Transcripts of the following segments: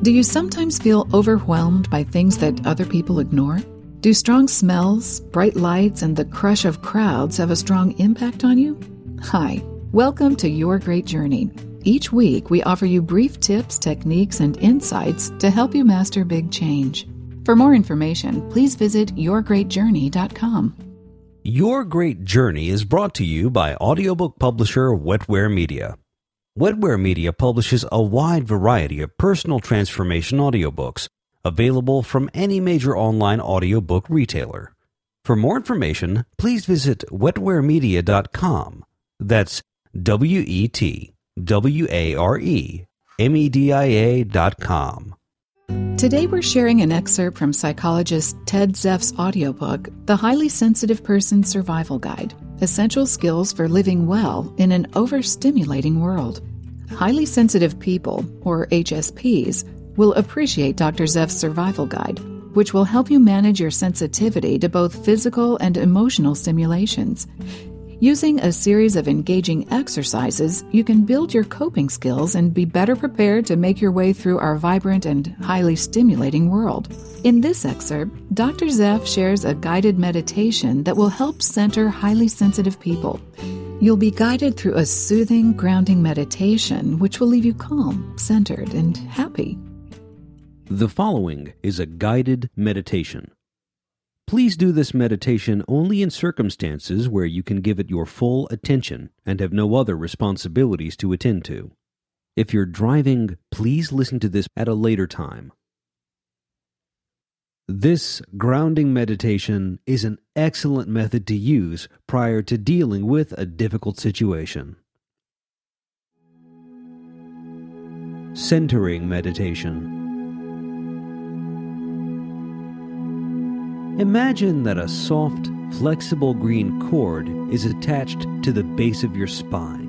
Do you sometimes feel overwhelmed by things that other people ignore? Do strong smells, bright lights, and the crush of crowds have a strong impact on you? Hi, welcome to Your Great Journey. Each week, we offer you brief tips, techniques, and insights to help you master big change. For more information, please visit yourgreatjourney.com. Your Great Journey is brought to you by audiobook publisher Wetware Media. Wetware Media publishes a wide variety of personal transformation audiobooks available from any major online audiobook retailer. For more information, please visit wetwaremedia.com. That's W E T W A R E M E D I A.com. Today we're sharing an excerpt from psychologist Ted Zeff's audiobook, The Highly Sensitive Person Survival Guide Essential Skills for Living Well in an Overstimulating World. Highly sensitive people, or HSPs, will appreciate Dr. Zeff's survival guide, which will help you manage your sensitivity to both physical and emotional stimulations. Using a series of engaging exercises, you can build your coping skills and be better prepared to make your way through our vibrant and highly stimulating world. In this excerpt, Dr. Zeff shares a guided meditation that will help center highly sensitive people. You'll be guided through a soothing, grounding meditation which will leave you calm, centered, and happy. The following is a guided meditation. Please do this meditation only in circumstances where you can give it your full attention and have no other responsibilities to attend to. If you're driving, please listen to this at a later time. This grounding meditation is an excellent method to use prior to dealing with a difficult situation. Centering Meditation Imagine that a soft, flexible green cord is attached to the base of your spine.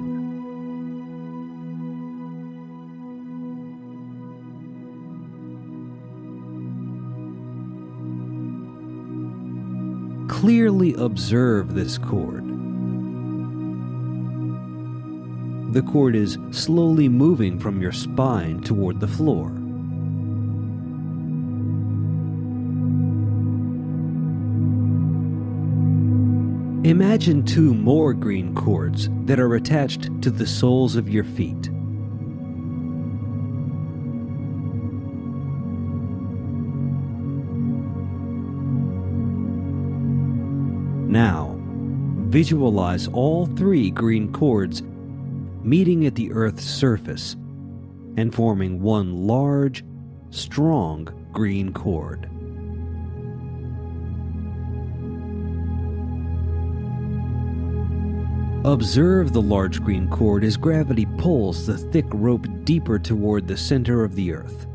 clearly observe this cord. The cord is slowly moving from your spine toward the floor. Imagine two more green cords that are attached to the soles of your feet. Now, visualize all three green cords meeting at the Earth's surface and forming one large, strong green cord. Observe the large green cord as gravity pulls the thick rope deeper toward the center of the Earth.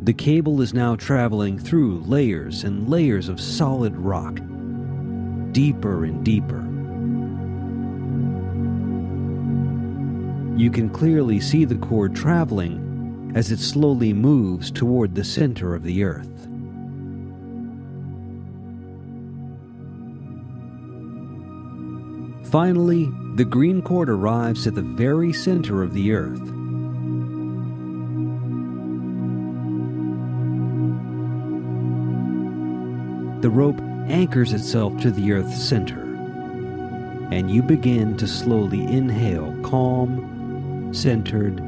The cable is now traveling through layers and layers of solid rock, deeper and deeper. You can clearly see the cord traveling as it slowly moves toward the center of the Earth. Finally, the green cord arrives at the very center of the Earth. the rope anchors itself to the Earth's center, and you begin to slowly inhale calm, centered,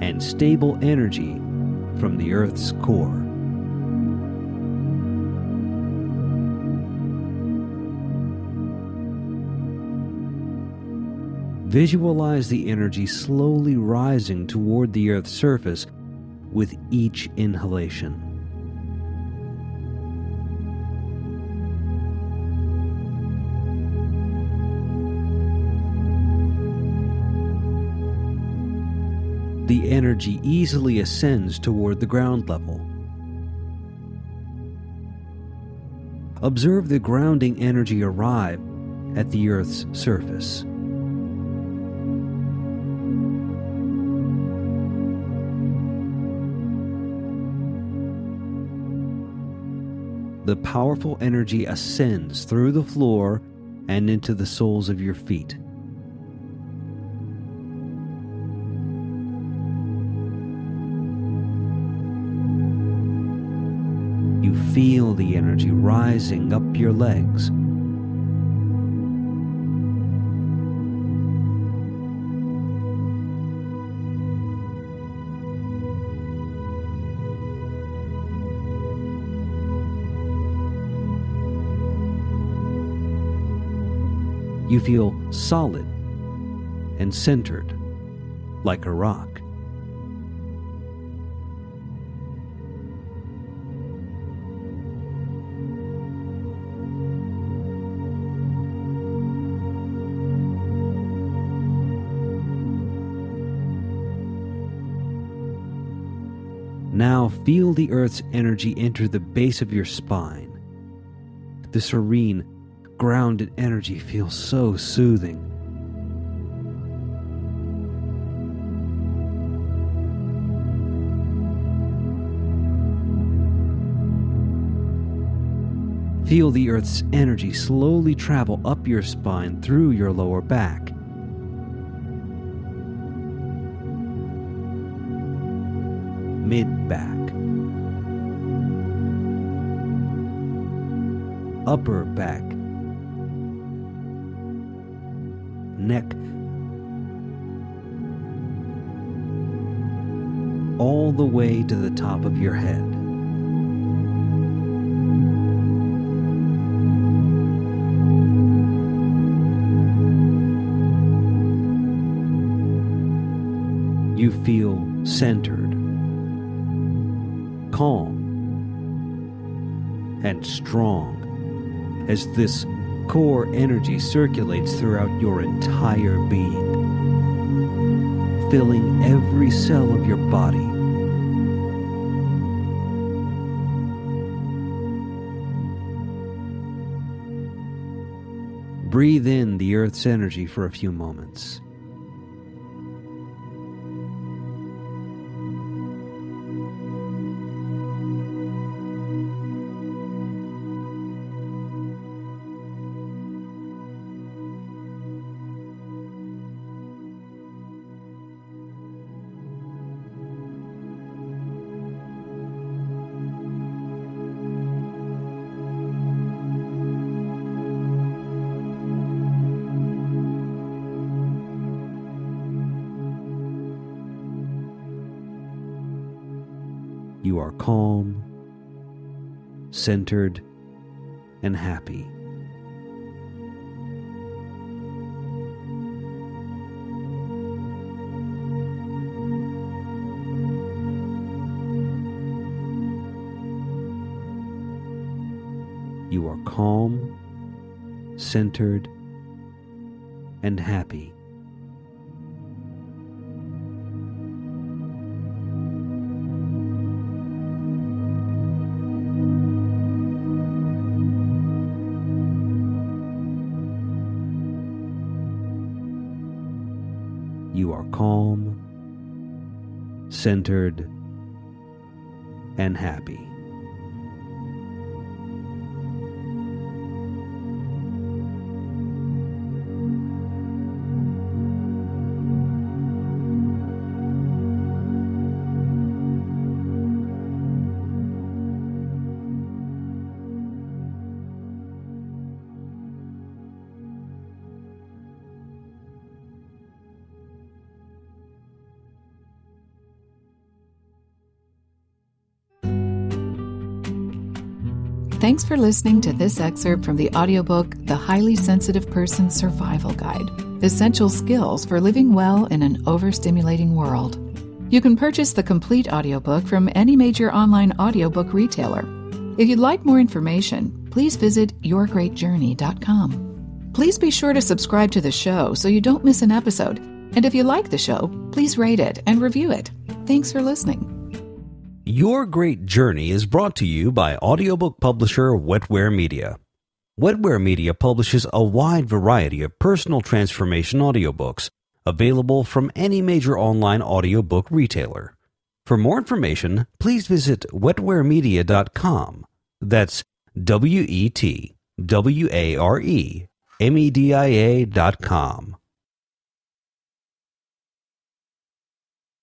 and stable energy from the Earth's core. Visualize the energy slowly rising toward the Earth's surface with each inhalation. the energy easily ascends toward the ground level. Observe the grounding energy arrive at the Earth's surface. the powerful energy ascends through the floor and into the soles of your feet. You feel the energy rising up your legs You feel solid and centered like a rock. Now feel the Earth's energy enter the base of your spine. The serene, grounded energy feels so soothing. Feel the Earth's energy slowly travel up your spine through your lower back. mid back, upper back, neck, all the way to the top of your head. You feel centered calm and strong as this core energy circulates throughout your entire being, filling every cell of your body. Breathe in the Earth's energy for a few moments. You are calm, centered, and happy. You are calm, centered, and happy. You are calm, centered, and happy. Thanks for listening to this excerpt from the audiobook The Highly Sensitive Person Survival Guide Essential Skills for Living Well in an Overstimulating World. You can purchase the complete audiobook from any major online audiobook retailer. If you'd like more information, please visit yourgreatjourney.com. Please be sure to subscribe to the show so you don't miss an episode. And if you like the show, please rate it and review it. Thanks for listening. Your Great Journey is brought to you by audiobook publisher Wetware Media. Wetware Media publishes a wide variety of personal transformation audiobooks available from any major online audiobook retailer. For more information, please visit wetwaremedia.com. That's W E T W A R E M E D I A.com.